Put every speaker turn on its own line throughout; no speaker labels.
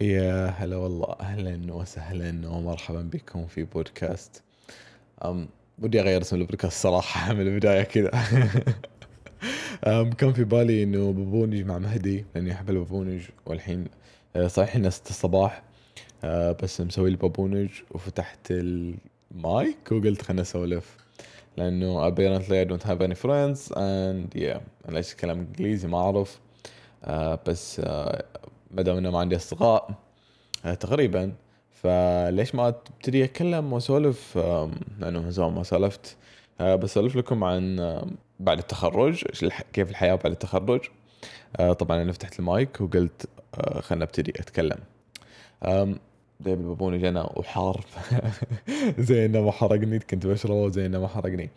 يا هلا والله أهلا وسهلا ومرحبا بكم في بودكاست. أم ودي أغير اسم البودكاست صراحة من البداية كذا. كان في بالي إنه ببونج مع مهدي لأني أحب البابونج والحين آه، صحيح إنه 6 الصباح آه، بس مسوي البابونج وفتحت المايك وقلت خلنا اسولف لأنه apparently I don't have any friends and yeah أنا ليش كلام إنجليزي ما أعرف. آه، بس ما دام إنه ما عندي أصدقاء آه، تقريبا. فليش ما ابتدي أتكلم وأسولف؟ لأنه من زمان ما سولفت. آه، بسولف لكم عن بعد التخرج كيف الحياة بعد التخرج. آه، طبعا أنا فتحت المايك وقلت خلنا ابتدي أتكلم. دايب البابونج أنا وحار. زي إنه ما حرقني كنت بشربه زي إنه ما حرقني.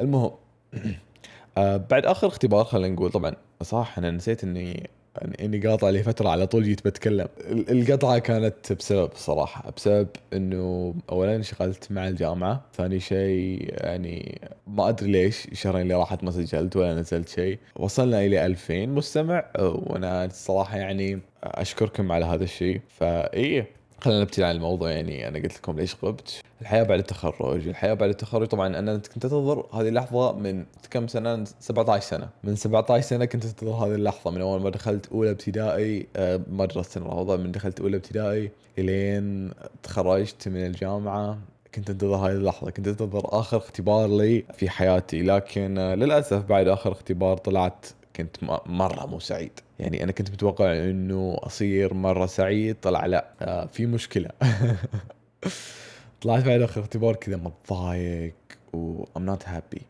المهم بعد آخر اختبار خلينا نقول طبعا صح أنا نسيت إني إني قاطع لي فترة على طول جيت بتكلم. ال- القطعة كانت بسبب صراحة بسبب إنه اولا انشغلت مع الجامعة ثاني شيء يعني ما أدري ليش الشهرين اللي راحت ما سجلت ولا نزلت شيء. وصلنا إلى 2000 مستمع وأنا الصراحه يعني أشكركم على هذا الشيء. فايه خلينا نبتدي عن الموضوع يعني أنا قلت لكم ليش غبت. الحياة بعد التخرج. الحياة بعد التخرج طبعا أنا كنت أنتظر هذه اللحظة من كم سنة؟ 17 سنة. من 17 سنة كنت أنتظر هذه اللحظة. من أول ما دخلت أولى ابتدائي آه، مدرسة الروضه من دخلت أولى ابتدائي إلين تخرجت من الجامعة كنت أنتظر هذه اللحظة. كنت أنتظر آخر اختبار لي في حياتي. لكن آه، للأسف بعد آخر اختبار طلعت كنت م- مرة مو سعيد. يعني أنا كنت متوقع إنه أصير مرة سعيد طلع لا آه، في مشكلة. طلعت بعد آخر اختبار كذا متضايق و I'm not happy.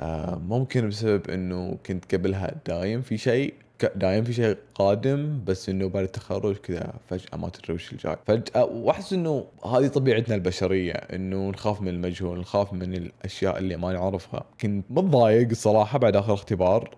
آه، ممكن بسبب إنه كنت قبلها دايم في شيء دايم في شيء قادم بس إنه بعد التخرج كذا فجأة ما تدري وش الجاي. فجأة وأحس إنه هذه طبيعتنا البشرية إنه نخاف من المجهول نخاف من الأشياء اللي ما نعرفها. كنت متضايق الصراحة بعد آخر اختبار.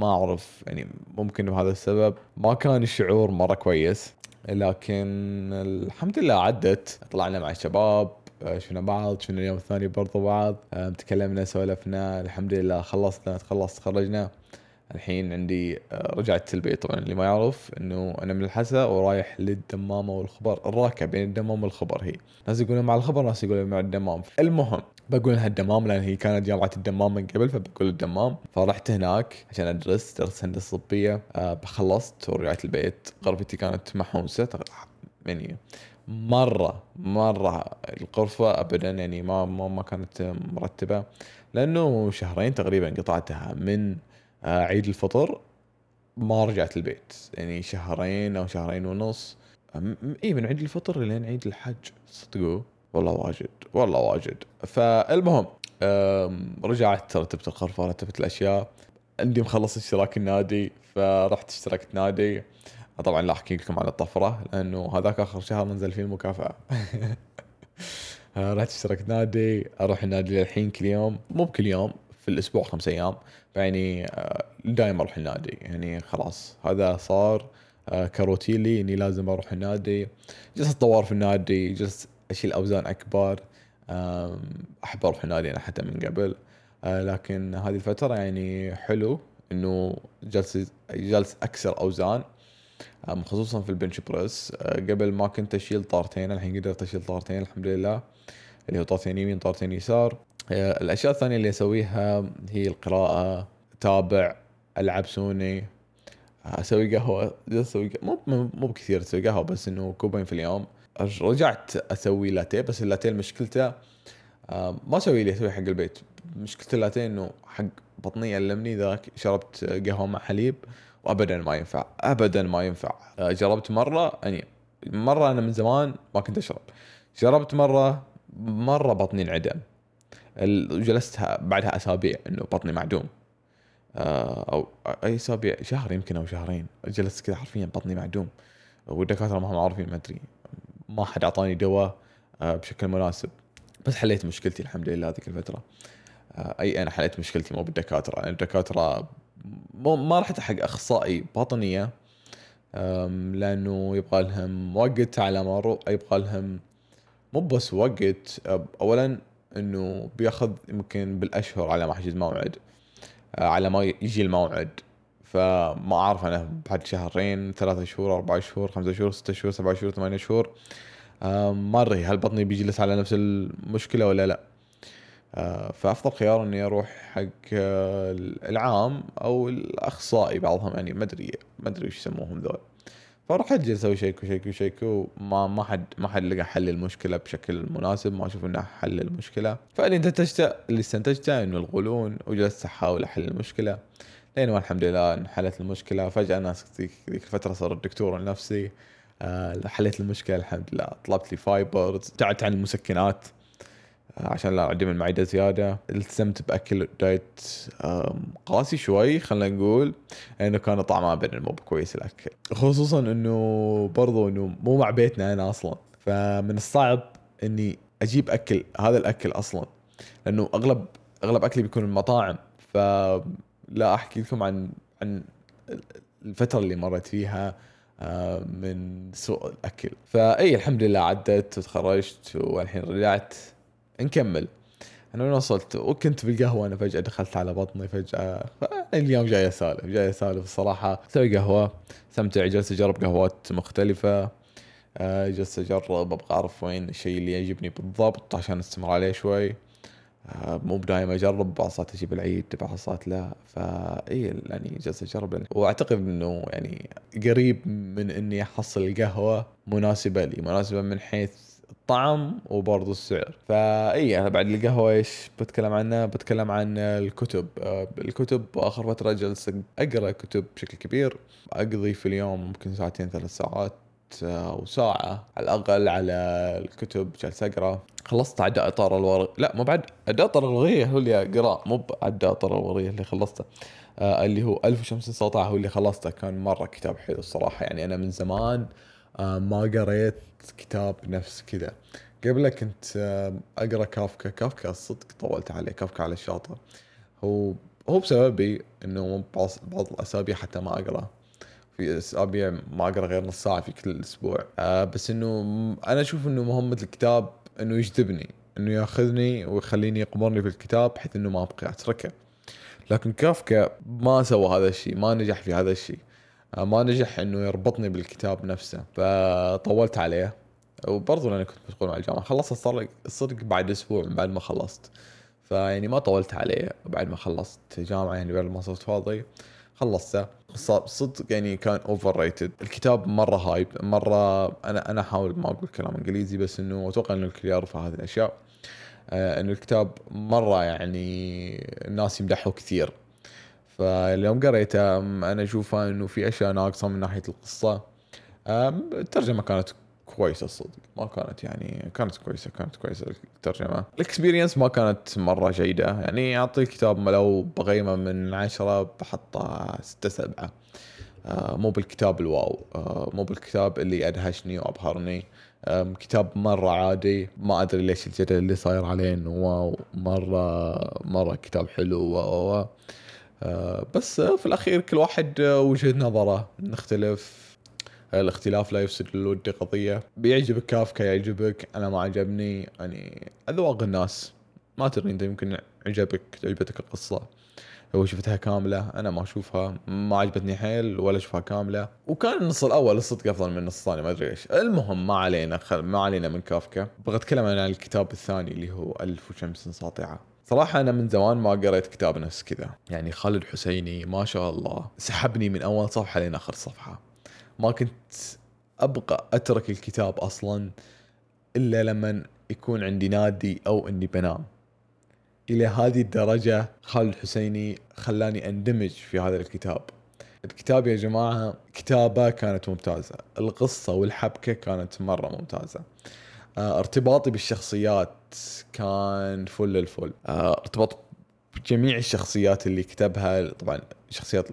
ما أعرف يعني ممكن بهذا السبب. ما كان الشعور مرة كويس لكن الحمد لله عدت. طلعنا مع الشباب آه، شفنا بعض شفنا اليوم الثاني برضو بعض. آه، تكلمنا سولفنا الحمد لله خلصنا تخلص تخرجنا. الحين عندي آه، رجعت البيت طبعا اللي ما يعرف إنه أنا من الحسا ورايح للدمامة والخبر الراكب بين الدمام والخبر هي. ناس يقولون مع الخبر ناس يقولون مع الدمام. المهم بقول الدمام لأن هي كانت جامعة الدمام من قبل فبقول الدمام. فرحت هناك عشان أدرس درست هندسة طبية آه، خلصت ورجعت البيت. غرفتي كانت محوسه يعني مرة مرة الغرفة ابدا يعني ما ما, كانت مرتبة. لأنه شهرين تقريبا قطعتها من عيد الفطر ما رجعت البيت يعني شهرين أو شهرين ونص. إي من عيد الفطر لين عيد الحج صدقوا؟ والله واجد والله واجد. فالمهم رجعت رتبت الغرفه رتبت الأشياء. عندي مخلص اشتراك النادي فرحت اشتركت نادي. طبعا لا أحكي لكم عن الطفرة لأنه هذاك آخر شهر نزل فيه المكافأة. رحت اشتركت نادي أروح النادي للحين كل يوم مو بكل يوم في الأسبوع خمس أيام. فيعني دائما أروح النادي. يعني خلاص هذا صار آه، كروتين لي إني لازم أروح النادي. جلست اتطور في النادي جلست أشيل أوزان أكبر أحب أروح النادي أنا حتى من قبل. آه، لكن هذه الفترة يعني حلو إنه جالس جالس أكسر أوزان خصوصا في ال bench press. آه، قبل ما كنت أشيل طارتين الحين قدرت أشيل طارتين الحمد لله اللي هو طارتين يمين طارتين يسار. آه، الأشياء الثانية اللي أسويها هي القراءة أتابع ألعب سوني أسوي قهوة. أسوي مو مو بكثير أسوي قهوة بس إنه كوبين في اليوم. رجعت أسوي لاتيه بس اللاتيه مشكلته آه، ما أسوي اللي أسوي حق البيت. مشكلة اللاتيه إنه حق بطني يلمني ذاك شربت قهوة مع حليب وابدا ما ينفع ابدا ما ينفع. آه، جربت مرة يعني مرة أنا من زمان ما كنت أشرب. جربت مرة مرة بطني انعدم. جلستها بعدها أسابيع إنه بطني معدوم. آه، أو أي أسابيع شهر يمكن أو شهرين جلست كذا حرفيا بطني معدوم. والدكاترة ما هم عارفين ما أدري ما حد أعطاني دواء آه، بشكل مناسب. بس حليت مشكلتي الحمد لله هذيك الفترة. آه، أي أنا حليت مشكلتي مو بالدكاترة. لأن الدكاترة ما رحت حق أخصائي باطنيه لأنه يبغى لهم وقت على ما يبغى لهم مو بس وقت اولا إنه بياخذ يمكن بالأشهر على ما احجز موعد آه، على ما يجي الموعد. فما أعرف أنا بعد شهرين ثلاثة شهور أربع شهور خمسة شهور ستة شهور سبعة شهور ثمانية شهور آه، ما أدري هل بطني بيجلس على نفس المشكلة ولا لا. آه، فأفضل خيار إني أروح حق العام أو الأخصائي بعضهم يعني ما أدري ما أدري وش يسموهم ذول. فراح أجي أسوي شيك وشيك وشيك وما ما حد ما حد لقى حل المشكلة بشكل مناسب ما أشوف إنه حل المشكلة. فاللي انتجته اللي استنتجته إنه الغولون وجلست أحاول أحل المشكلة. لين ما الحمد لله انحلت المشكلة. فجأة ناس ذيك الفترة صار الدكتور النفسي آه حليت المشكلة الحمد لله. طلبت لي fibers ابتعدت عن المسكنات. عشان لا أعدم المعدة زيادة. التزمت بأكل diet قاسي شوي خلينا نقول لأنه كان طعمه ابدا مو بكويس الأكل. خصوصا إنه برضو إنه مو مع بيتنا أنا أصلا. فمن الصعب إني أجيب أكل هذا الأكل أصلا. لأنه أغلب أغلب أكلي بيكون المطاعم فلا أحكي لكم عن عن الفترة اللي مرت فيها من سوء الأكل. فأي الحمد لله عدت وتخرجت والحين رجعت. نكمل. أنا وين وصلت؟ وكنت بالقهوة أنا فجأة دخلت على بطني فجأة. اليوم جاي أسالف جاي أسالف الصراحة. أسوي قهوة استمتع جلست أجرب قهوات مختلفة. آه، جلست أجرب أبغى أعرف وين الشيء اللي يعجبني بالضبط عشان أستمر عليه شوي. آه، مو بدايم أجرب بعض ساعات أجيب العيد بعض ساعات لا. فاي يعني جالس أجرب يعني. وأعتقد إنه يعني قريب من إني أحصل القهوة مناسبة لي مناسبة من حيث الطعم وبرضه السعر. فاي أنا بعد القهوة إيش بتكلم عنه؟ بتكلم عن الكتب. آه، الكتب آخر فترة جلست أقرأ كتب بشكل كبير. أقضي في اليوم ممكن ساعتين ثلاث ساعات أو ساعه على الأقل على الكتب جالس أقرأ. خلصت عداء اطار الورق. لا مو بعد عداء اطار الورقية هو اللي اقراه مو بعداء اطار الورقية اللي خلصته. آه اللي هو ألف شمس سطع هو اللي خلصته. كان مرة كتاب حلو الصراحة. يعني أنا من زمان آه ما قريت كتاب نفس كذا. قبله كنت آه أقرأ كافكا. كافكا الصدق طولت عليه. كافكا على الشاطئ. هو هو بسببي إنه بعض الأسابيع حتى ما أقرأ. في أسابيع ما أقرأ غير نص ساعة في كل أسبوع آه بس إنه أنا أشوف إنه مهمة الكتاب إنه يجذبني إنه يأخذني ويخليني يقبرني في الكتاب بحيث إنه ما ابقى أتركه. لكن كافكا ما سوى هذا الشيء ما نجح في هذا الشيء. آه ما نجح إنه يربطني بالكتاب نفسه فطولت عليه. وبرضه لأني كنت مشغول مع الجامعة. خلصت الصدق بعد أسبوع بعد ما خلصت. فيعني ما طولت عليه بعد ما خلصت جامعة يعني بعد ما صرت فاضي خلصته. صدق يعني كان overrated الكتاب مرة hype مرة أنا أنا أحاول ما أقول كلام إنجليزي بس إنه أتوقع إنه الكل يعرف هذه الأشياء. آه إنه الكتاب مرة يعني الناس يمدحوه كثير. فاليوم قريته أنا أشوفه إنه في أشياء ناقصة من ناحية القصة. الترجمة كانت كويسة الصدق ما كانت يعني كانت كويسة كانت كويسة الترجمة. ال experience ما كانت مرة جيدة يعني أعطي الكتاب لو بقيمه من عشرة بحطه ستة سبعة. آه مو بالكتاب الواو. آه مو بالكتاب اللي أدهشني وأبهرني. كتاب مرة عادي. ما أدري ليش الجدل اللي صاير عليه إنه واو مرة مرة كتاب حلو. و بس في الأخير كل واحد وجهة نظره. نختلف. الاختلاف لا يفسد للود قضية. بيعجبك كافكا يعجبك. أنا ما عجبني. يعني أذواق الناس. ما تدري أنت يمكن عجبك عجبتك القصة. لو شفتها كاملة أنا ما أشوفها. ما عجبتني حيل ولا أشوفها كاملة. وكان النص الأول الصدق أفضل من النص الثاني ما أدري إيش. المهم ما علينا خل... ما علينا من كافكا. بغى أتكلم عن الكتاب الثاني اللي هو ألف وشمس ساطعة. صراحة أنا من زمان ما قريت كتاب نفس كذا. يعني خالد حسيني ما شاء الله سحبني من أول صفحة لين آخر صفحة. ما كنت أبغى أترك الكتاب أصلا إلا لما يكون عندي نادي أو إني بنام. إلى هذه الدرجة خالد الحسيني خلاني أندمج في هذا الكتاب. الكتاب يا جماعة كتابة كانت ممتازة. القصة والحبكة كانت مرة ممتازة. آه، ارتباطي بالشخصيات كان فل الفل. آه، ارتباط بجميع الشخصيات اللي كتبها طبعا الشخصيات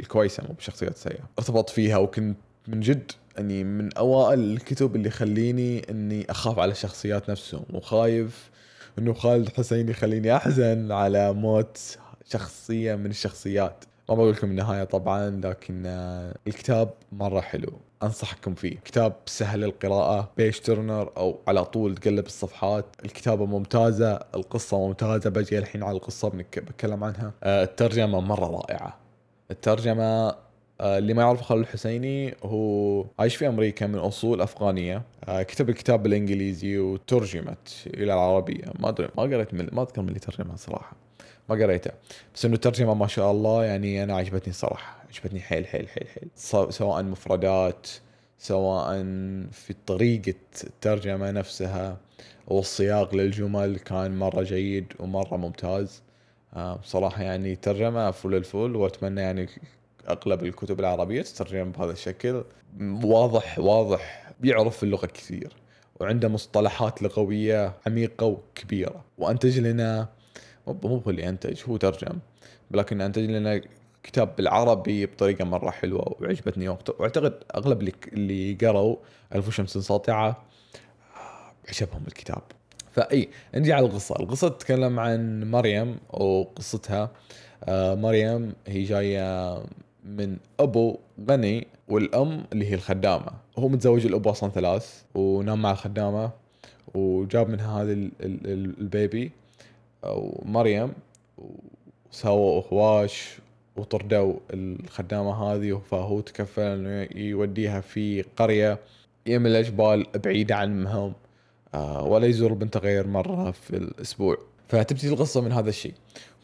الكويسة مو بشخصيات سيئة. ارتبط فيها وكنت من جد اني من أوائل الكتب اللي يخليني إني أخاف على الشخصيات نفسهم وخايف إنه خالد حسين يخليني أحزن على موت شخصية من الشخصيات. ما بقول لكم النهاية طبعا لكن الكتاب مرة حلو. أنصحكم فيه. كتاب سهل القراءة بيش ترنر أو على طول تقلب الصفحات. الكتابة ممتازة القصة ممتازة. بجي الحين على القصة بتكلم عنها. آه، الترجمة مرة رائعة. الترجمة آه، اللي ما يعرف خالد الحسيني هو عايش في أمريكا من أصول أفغانية. آه، كتب الكتاب بالإنجليزي وترجمت إلى العربية. ما أدري ما قريت ما أذكر من اللي ترجمها صراحة. ما قريته. بس إنه الترجمة ما شاء الله يعني أنا عجبتني صراحة. عجبتني حيل حيل حيل حيل. سواء مفردات سواء في طريقة الترجمة نفسها والسياق للجمل كان مرة جيد ومرة ممتاز. آه، بصراحة يعني ترجمة فل الفل وأتمنى يعني أغلب الكتب العربية تترجم بهذا الشكل. واضح واضح بيعرف اللغة كثير وعنده مصطلحات لغوية عميقة وكبيرة. وأنتج لنا مو هو اللي انتج هو ترجم. لكن أنتج لنا كتاب بالعربي بطريقة مرة حلوة وعجبتني. واعتقد أغلب اللي اللي قروا ألف شمس ساطعة عجبهم الكتاب. فإي نجي على القصة. القصة تتكلم عن مريم وقصتها. آه مريم هي جاية من أبو غني والأم اللي هي الخدامة. هو متزوج الاب أصلا ثلاث ونام مع الخدامة وجاب منها هذا البيبي. ومريم وسووا هواش وطردوا الخدامة هذه فهو تكفل إنه يوديها في قرية يم الجبال بعيدة عنهم آه، ولا يزور بنته غير مرة في الأسبوع. فتبتدي القصة من هذا الشيء.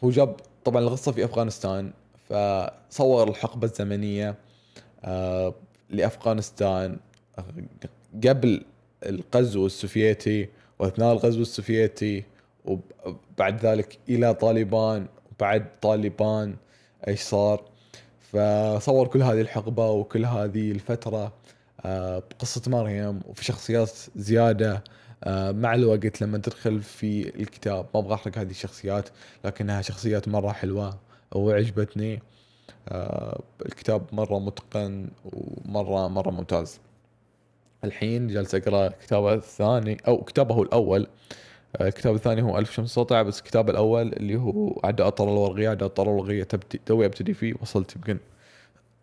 هو جاب طبعا القصة في أفغانستان فصور الحقبة الزمنية آه، لأفغانستان قبل الغزو السوفيتي وأثناء الغزو السوفيتي وبعد ذلك إلى طالبان وبعد طالبان إيش صار. فصور كل هذه الحقبة وكل هذه الفترة آه، بقصة مريم وفي شخصيات زيادة آه، مع الوقت لما تدخل في الكتاب. ما أبغى أحرق هذه الشخصيات لكنها شخصيات مرة حلوة وعجبتني. آه الكتاب مرة متقن ومرة مرة ممتاز. الحين جالس أقرأ كتابه الثاني أو كتابه الأول. آه الكتاب الثاني هو ألف شمس سطع بس الكتاب الأول اللي هو عدا أطر الورقية عدا أطر الورقية توي أبتدي فيه وصلت يمكن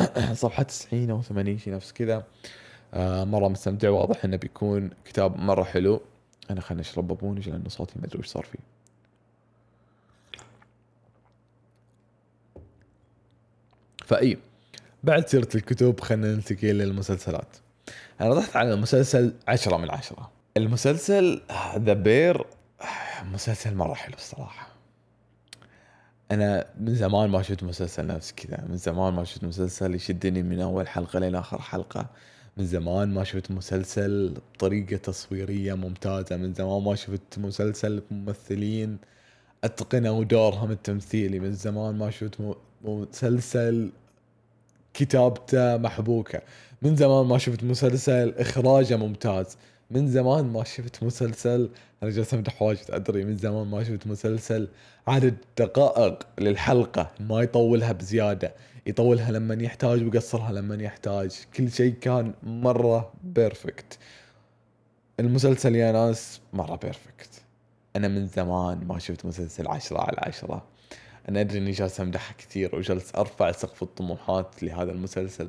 صفحة 90 أو 80 شي نفس كذا. آه مرة مستمتع واضح إنه بيكون كتاب مرة حلو. أنا خليني اشرب بابونج لأنه صوتي ما أدري وش صار فيه. فأي بعد سيرة الكتب خلينا ننتقل للمسلسلات. أنا رحت على المسلسل عشرة من عشرة. المسلسل ذا بير مسلسل مرة حلو الصراحة. أنا من زمان ما شفت مسلسل نفس كذا من زمان ما شفت مسلسل يشدني من أول حلقة لين آخر حلقة. من زمان ما شفت مسلسل بطريقة تصويرية ممتازة. من زمان ما شفت مسلسل بممثلين اتقنوا دورهم التمثيلي. من زمان ما شفت مسلسل كتابته محبوكة. من زمان ما شفت مسلسل إخراجه ممتاز. من زمان ما شفت مسلسل أنا جالس امدح واجد أدري من زمان ما شفت مسلسل عدد دقائق للحلقة ما يطولها بزيادة يطولها لما يحتاج ويقصرها لما يحتاج كل شيء كان مرة perfect المسلسل يا ناس مرة perfect أنا من زمان ما شفت مسلسل عشرة على عشرة. أنا أدري إني جالس أمدحه كثير وجالس أرفع سقف الطموحات لهذا المسلسل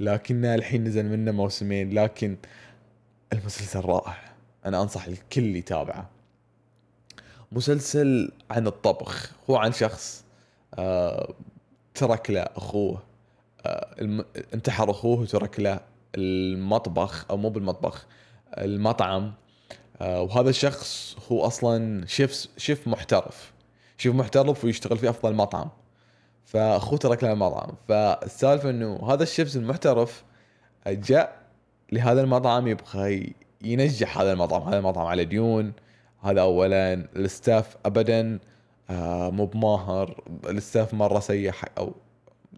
لكنه الحين نزل منه موسمين لكن المسلسل رائع. أنا أنصح الكل يتابعه. مسلسل عن الطبخ هو عن شخص آه ترك له أخوه آه انتحر أخوه وترك له المطبخ أو مو بالمطبخ المطعم آه وهذا الشخص هو أصلا شيف شيف محترف. شوف محترف ويشتغل في أفضل مطعم. فأخوه ترك له المطعم. فالسالفة إنه هذا الشيف المحترف جاء لهذا المطعم يبغى ينجح هذا المطعم هذا المطعم على ديون. هذا اولا ال staff ابدا آه مو بماهر. ال staff مرة سيء أو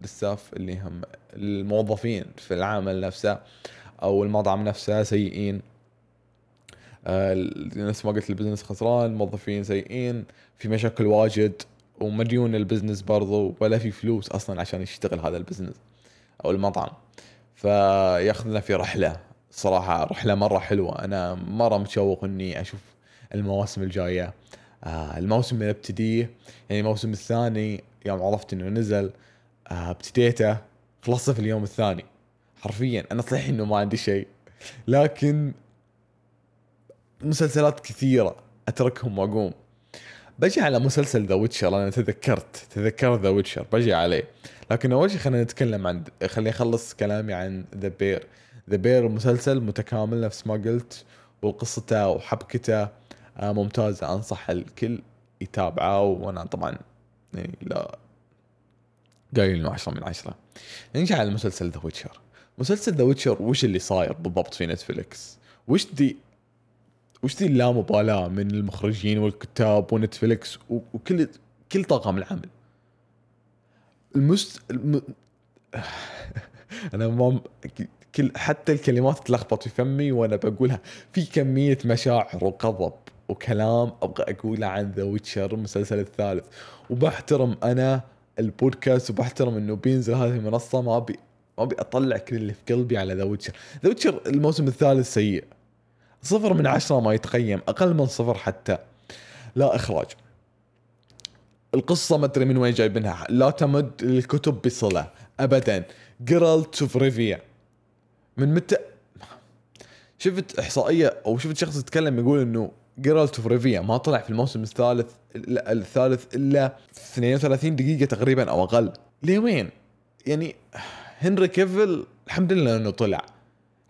ال staff اللي هم الموظفين في العمل نفسه أو المطعم نفسه سيئين. آه نفس ما قلت ال business خسران موظفين سيئين في مشاكل واجد ومديون ال business برضو ولا في فلوس أصلا عشان يشتغل هذا ال business أو المطعم. فياخذنا في رحلة. صراحة رحلة مرة حلوة. أنا مرة متشوق إني أشوف المواسم الجاية. آه الموسم اللي أبتديه يعني الموسم الثاني يوم عرفت إنه نزل آه ابتديته خلصته في اليوم الثاني. حرفيا أنا صحيح إنه ما عندي شيء. لكن مسلسلات كثيرة أتركهم وأقوم. بجي على مسلسل The Witcher أنا تذكرت تذكرت The Witcher بجي عليه. لكن أول شيء خلينا نتكلم عن خليني أخلص كلامي عن The Bear The Bear مسلسل متكامل نفس ما قلت وقصته وحبكته آه، ممتازة أنصح الكل يتابعه. وأنا طبعا يعني لا قايل انه 10 من 10 نجي على المسلسل The Witcher مسلسل The Witcher وش اللي صاير بالضبط في نتفلكس وش دي وش ذي اللامبالاة من المخرجين والكتاب ونتفلكس وكل كل طاقم العمل؟ المست الم... أنا ما كل حتى الكلمات تلخبط في فمي وأنا بقولها. في كمية مشاعر وغضب وكلام أبغى أقوله عن The Witcher المسلسل الثالث. وبحترم أنا البودكاست وبحترم إنه بينزل هذه المنصة. ما ابي ما أبي أطلع كل اللي في قلبي على The Witcher The Witcher الموسم الثالث سيء. صفر من عشرة ما يتقيم أقل من صفر حتى. لا إخراج. القصة ما أدري من وين جايبينها. لا تمد للكتب بصلة. أبدا. Geralt of Rivia من متى؟ شفت إحصائية أو شفت شخص يتكلم يقول إنه Geralt of Rivia ما طلع في الموسم الثالث الثالث إلا 32 دقيقة تقريبا أو أقل. ليه وين؟ يعني هنري كيفل الحمد لله إنه طلع.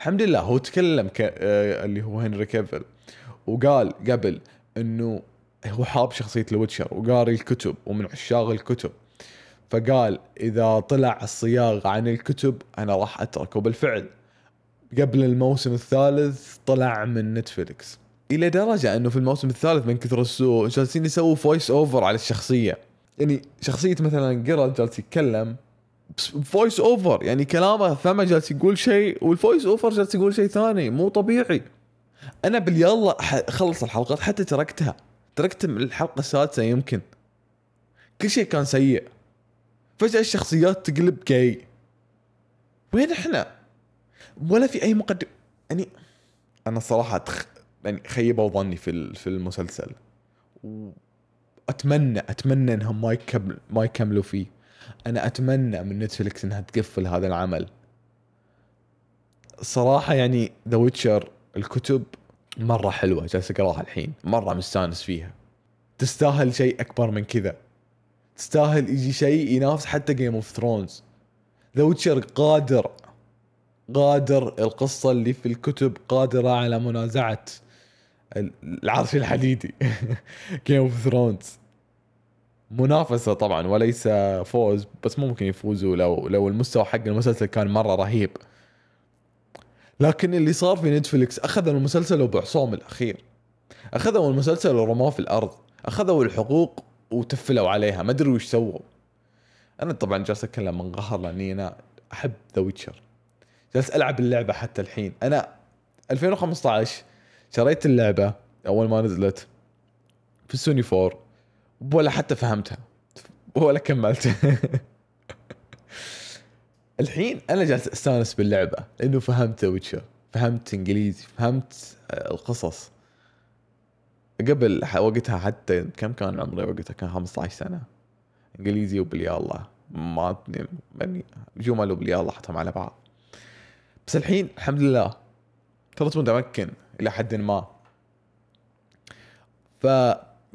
الحمد لله هو تكلم ك... آه اللي هو هنري كيفل وقال قبل إنه هو حاب شخصيه ال Witcher وقاري الكتب ومن عشاق الكتب. فقال إذا طلع الصياغة عن الكتب أنا راح أتركه بالفعل. قبل الموسم الثالث طلع من نتفلكس إلى درجة إنه في الموسم الثالث من كثر السوء جالسين يسووا voice over على الشخصية. يعني شخصية مثلا Geralt جالس يتكلم voice over يعني كلامه فما جالس يقول شيء وال voice over جالس يقول شيء ثاني مو طبيعي. أنا باليلا اخلص الحلقات حتى تركتها. تركت الحلقة السادسة يمكن. كل شيء كان سيء. فجأة الشخصيات تقلب كي وين إحنا؟ ولا في أي مقدم يعني أنا صراحة تخ... يعني خيبوا ظني في في المسلسل. واتمنى أتمنى إنهم ما يكمل ما يكملوا فيه. أنا أتمنى من نتفلكس إنها تقفل هذا العمل. الصراحة يعني The Witcher الكتب مرة حلوة جالس أقراها الحين مرة مستانس فيها. تستاهل شيء أكبر من كذا. تستاهل يجي شيء ينافس حتى Game of Thrones The Witcher قادر قادر القصة اللي في الكتب قادرة على منازعة العرش الحديدي. Game of Thrones منافسة طبعا وليس فوز بس ممكن يفوزوا لو لو المستوى حق المسلسل كان مرة رهيب. لكن اللي صار في Netflix أخذوا المسلسل وبعصوم الأخير. أخذوا المسلسل ورموه في الأرض. أخذوا الحقوق وتفلوا عليها. ما أدري وش سووا. أنا طبعا جالس أتكلم من قهر لأني أنا أحب The Witcher جالس ألعب اللعبة حتى الحين. أنا 2015 شريت اللعبة أول ما نزلت في السوني 4 ولا حتى فهمتها. ولا كملتها الحين أنا جالس أستانس باللعبة. لأنه فهمت ويتشر. فهمت إنجليزي. فهمت آه، القصص. قبل وقتها حتى كم كان عمري؟ وقتها كان 15 سنة. إنجليزي وبلي الله. ما يعني جمل وبلي الله حطهم على بعض. بس الحين الحمد لله. صرت متمكن إلى حد ما. ف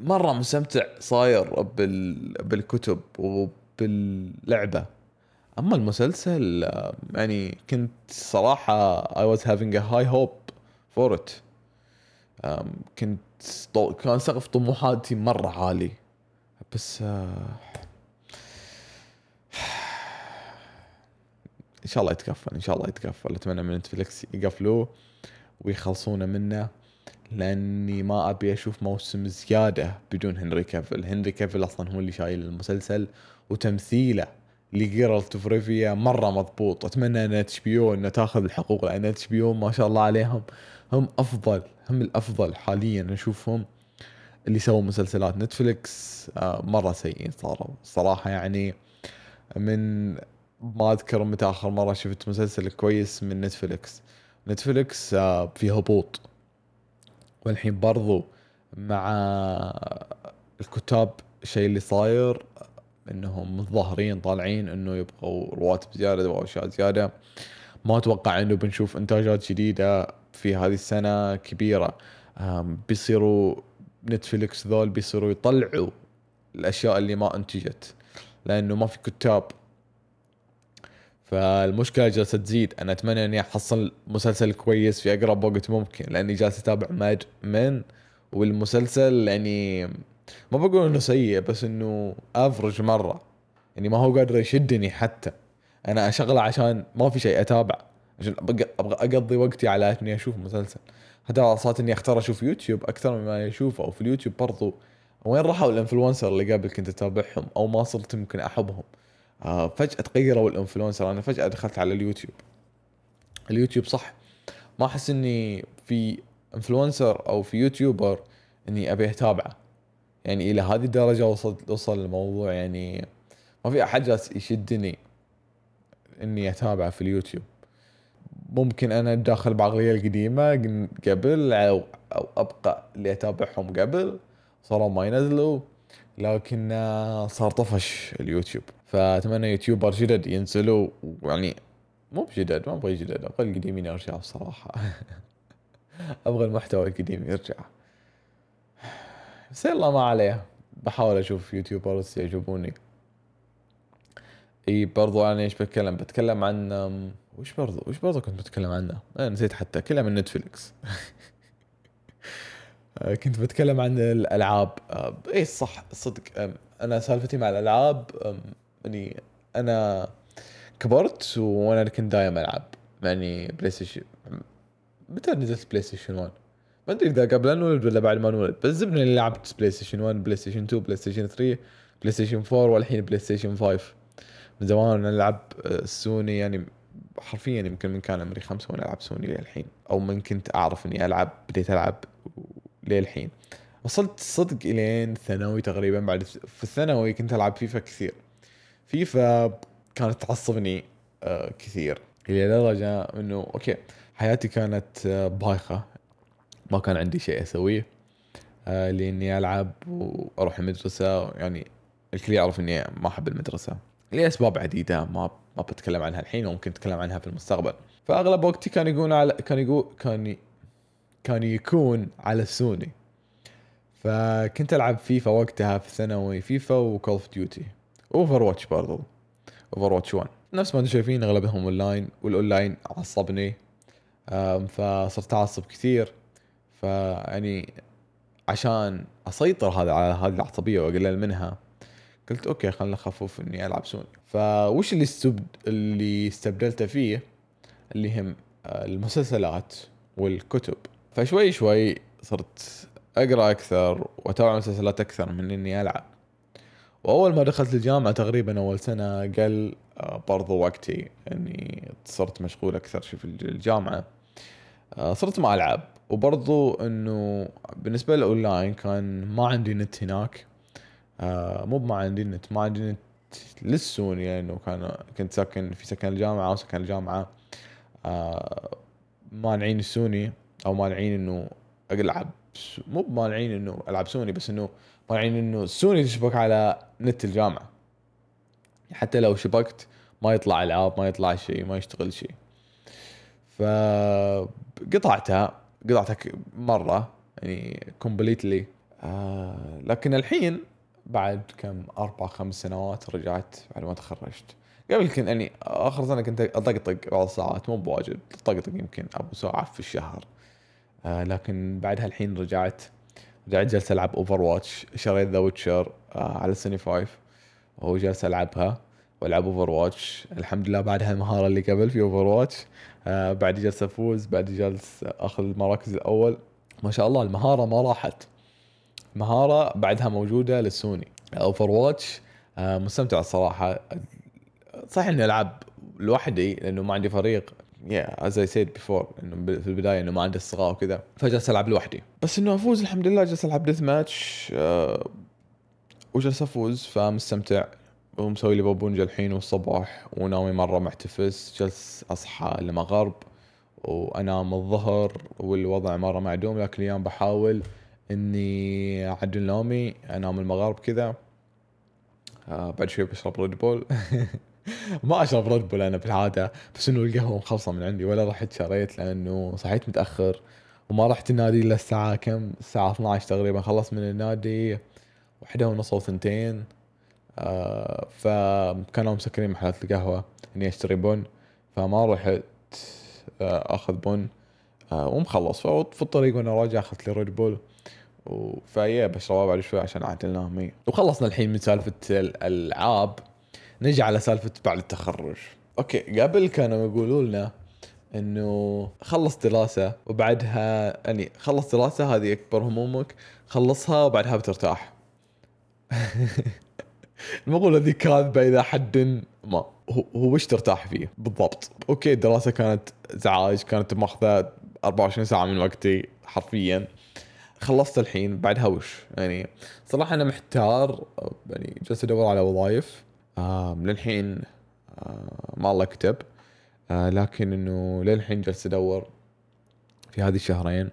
مرة مستمتع صاير بال... بالكتب وباللعبة. أما المسلسل يعني كنت صراحة I was having a high hope for it. كنت كان سقف طموحاتي مرة عالي. بس آه، إن شاء الله يتكفل إن شاء الله يتكفل. أتمنى من نتفلكس يقفلوه ويخلصونه منه. لأني ما أبي أشوف موسم زيادة بدون هنري كافل هنري كافل أصلا هو اللي شايل المسلسل وتمثيله ل Geralt of Rivia مرة مضبوط. أتمنى إن HBO إنه تأخذ الحقوق لأن HBO ما شاء الله عليهم هم أفضل هم الأفضل حاليا اشوفهم اللي سووا مسلسلات Netflix آه، مرة سيئين صاروا. صراحة يعني من ما أذكر متى آخر مرة شفت مسلسل كويس من Netflix Netflix في هبوط والحين برضو مع الكتاب الشيء اللي صاير إنهم متظاهرين طالعين إنه يبغوا رواتب زيادة واشياء زيادة. ما أتوقع إنه بنشوف إنتاجات جديدة في هذه السنة كبيرة. بيصيروا نتفليكس ذول بيصيروا يطلعوا الأشياء اللي ما أنتجت. لأنه ما في كتاب فالمشكلة جالسه تزيد. أنا أتمنى إني أحصل مسلسل كويس في أقرب وقت ممكن لأني جالس أتابع ماد من والمسلسل يعني ما بقول إنه سيء بس إنه average مرة. يعني ما هو قادر يشدني حتى. أنا اشغله عشان ما في شيء أتابع. عشان أبغى أقضي وقتي على إني أشوف مسلسل. حتى صارت إني أختار أشوف يوتيوب أكثر مما اشوفه أو في اليوتيوب برضو. وين راحوا ال influencer اللي قبل كنت أتابعهم؟ أو ما صرت يمكن أحبهم. آه فجأة تغيروا ال influencer. أنا فجأة دخلت على اليوتيوب. اليوتيوب صح. ما أحس إني في influencer أو في YouTuber إني أبي أتابعه. يعني إلى هذه الدرجة وصل وصل الموضوع يعني ما في أحد جالس يشدني إني أتابعه في اليوتيوب. ممكن أنا داخل بعقلية القديمة قبل أو, أو أبقى اللي أتابعهم قبل صاروا ما ينزلوا لكن صار طفش اليوتيوب. فأتمنى YouTuber جدد ينزلوا يعني مو بجدد ما أبغى جدد أبغى القديمين يرجعوا الصراحة أبغى المحتوى القديم يرجع. بس يلا ما عليه. بحاول أشوف YouTubers يعجبوني. إي برضو أنا إيش بتكلم؟ بتكلم عن وش برضو؟ وش برضو كنت بتكلم عنه؟ أنا نسيت حتى كلها من Netflix. كنت بتكلم عن الألعاب. إي صح صدق. أنا سالفتي مع الألعاب يعني أنا كبرت وأنا كنت دايم ألعب يعني PlayStation متى نزلت PlayStation 1 ما أدري إذا قبل ان نولد ولا بعد ما نولد بس زبني اللي لعبت بلاي ستيشن 1 بلاي ستيشن 2 بلاي ستيشن 3 بلاي ستيشن 4 والحين PlayStation 5 من زمان ألعب السوني يعني حرفيا يمكن من كان عمري خمسة وأنا ألعب سوني للحين أو من كنت أعرف إني ألعب بديت ألعب للحين. وصلت صدق إلين ثانوي تقريبا بعد في الثانوي كنت ألعب فيفا كثير. فيفا كانت تعصبني آه، كثير. إلى درجة إنه okay حياتي كانت آه، بايخة. ما كان عندي شيء أسويه آه، لإني ألعب وأروح المدرسة. يعني الكل يعرف إني ما أحب المدرسة. لأسباب عديدة ما ما بتكلم عنها الحين وممكن أتكلم عنها في المستقبل. فأغلب وقتي كان يكون على كان يقول كان كان يكون على السوني فكنت ألعب فيفا وقتها في الثانوي فيفا و Call of Duty Overwatch برضو. Overwatch 1 نفس ما أنتم شايفين أغلبهم online وال online عصبني. فصرت أعصب كثير. فيعني عشان أسيطر هذا على هذه العصبية وأقلل منها قلت okay خلنا نخفف إني ألعب سوني فوش اللي استبد... اللي استبدلته فيه؟ اللي هم آه، المسلسلات والكتب. فشوي شوي صرت أقرأ أكثر وأتابع مسلسلات أكثر من إني ألعب. وأول ما دخلت الجامعة تقريبا أول سنة قل آه، برضو وقتي إني صرت مشغول أكثر في الجامعة. آه، صرت ما العب وبرضو إنه بالنسبة للأونلاين كان ما عندي نت هناك. آه مو ما عندي نت ما عندي نت للسوني لأنه كان كنت ساكن في سكن الجامعة وسكن الجامعة. مانعين السوني أو مانعين إنه ألعب مو مانعين إنه ألعب سوني بس إنه مانعين إنه السوني تشبك على نت الجامعة. حتى لو شبكت ما يطلع العاب ما يطلع شيء ما يشتغل شيء. فقطعتها قطعتها مرة يعني completely آه لكن الحين بعد كم أربع خمس سنوات رجعت بعد ما تخرجت. قبل كنت يعني آخر سنة كنت أطقطق بعض الساعات مو بواجد اطقطق يمكن أبو ساعة في الشهر. آه لكن بعدها الحين رجعت. رجعت جالس ألعب Overwatch شريت The Witcher آه على السوني 5 وجالس ألعبها وألعب Overwatch الحمد لله بعدها المهاره اللي قبل في Overwatch آه بعد جالس أفوز بعد جالس أخذ المراكز الأول. ما شاء الله المهارة ما راحت. مهارة بعدها موجودة للسوني Overwatch آه، مستمتع الصراحه صح إني ألعب لوحدي لأنه ما عندي فريق. yeah as I said before إنه في البداية إنه ما عندي اصدقاء وكذا. فجلس ألعب لوحدي. بس إنه أفوز الحمد لله جالس ألعب deathmatch وجلس أفوز فمستمتع. ومسوي لي بابونجا الحين والصباح وناوي مرة محتفز جلس أصحى المغرب وأنام الظهر والوضع مرة معدوم. لكن اليوم بحاول إني أعدل نومي أنام المغرب كذا. آه بعد شوي بشرب Red Bull ما أشرب Red Bull أنا بالعادة بس إنه القهوة مخلصة من عندي ولا رحت شريت لأنه صحيت متأخر وما رحت النادي إلا الساعة كم؟ الساعة 12 تقريبا خلصت من النادي وحدة ونص أو ثنتين آه فكانوا مسكرين محلات القهوة إني أشتري بن فما رحت آه أخذ بن آه ومخلص. ففي الطريق وأنا راجع أخذت لي Red Bull فيا بشربها بعد شوي عشان عاد ننام وخلصنا الحين من سالفة الألعاب. نجي على سالفة بعد التخرج. okay قبل كانوا يقولوا لنا إنه خلص دراسة وبعدها يعني خلص دراسة هذه أكبر همومك خلصها وبعدها بترتاح. المقولة ذي كاذبة إذا حد ما. هو وش ترتاح فيه؟ بالضبط. أوكي الدراسة كانت ازعاج كانت ماخذة 24 ساعة من وقتي حرفيا. خلصت الحين بعدها وش؟ يعني صراحة أنا محتار يعني جالس أدور على وظائف. آه للحين آه ما الله كتب. آه لكن إنه للحين جالس أدور في هذه الشهرين.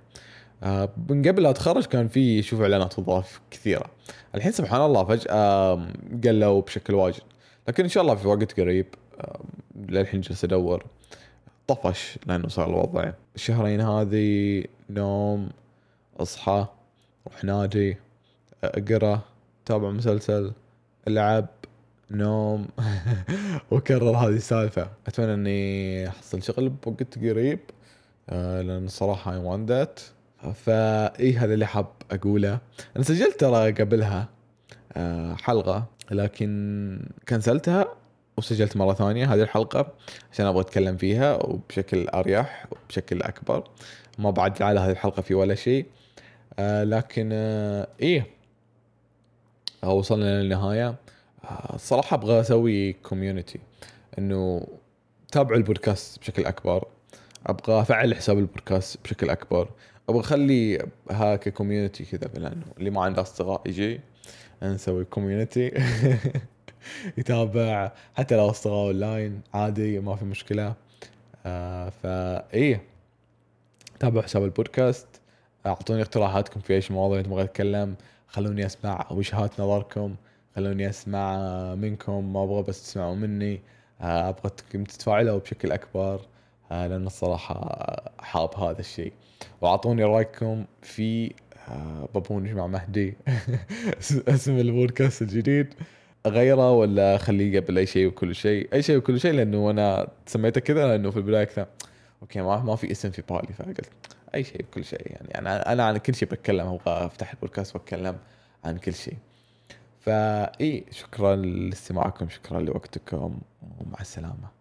آه من قبل لا أتخرج كان في شوف إعلانات وظائف كثيرة. الحين سبحان الله فجأة قلوا بشكل واجد. لكن إن شاء الله في وقت قريب آه للحين جالس أدور. طفش لأنه صار الوضع. الشهرين هذه نوم أصحى روح نادي أقرأ تابع مسلسل ألعب. نوم. واكرر هذه السالفة. أتمنى إني احصل شغل بوقت قريب. آه لأن الصراحه I want that vibe هذا اللي حاب أقوله؟ أنا سجلت ترى قبلها آه حلقة لكن كنسلتها وسجلت مرة ثانية هذه الحلقة عشان أبغى أتكلم فيها وبشكل أريح وبشكل أكبر. ما بعد على هذه الحلقة في ولا شيء. آه لكن إيه. وصلنا للنهاية. الصراحة أبغى أسوي community إنه تابعوا البودكاست بشكل أكبر أبغى أفعل حساب البودكاست بشكل أكبر أبغى أخلي ها community كذا لأنه اللي ما عنده أصدقاء يجي نسوي community يتابع حتى لو أصدقاء اونلاين عادي ما في مشكلة. آه فا إيه تابعوا حساب البودكاست. أعطوني اقتراحاتكم في إيش مواضيع تبغى أتكلم خلوني أسمع وجهات نظركم. خلوني أسمع منكم ما أبغى بس تسمعوا مني. آه، ابغىكم تتفاعلوا بشكل أكبر. آه، لأن الصراحة حاب هذا الشيء. وأعطوني رأيكم في آه، بابونج مع مهدي. اسم البودكاست الجديد. اغيره ولا اخليه قبل أي شيء وكل شيء؟ أي شيء وكل شيء لأنه أنا سميته كذا لأنه في البداية كذا. okay ما ما في اسم في بالي فقلت أي شيء وكل شيء يعني. أنا أنا عن كل شيء بتكلم أبغى أفتح البودكاست وأتكلم عن كل شيء. فاي شكرا لاستماعكم شكرا لوقتكم ومع السلامة.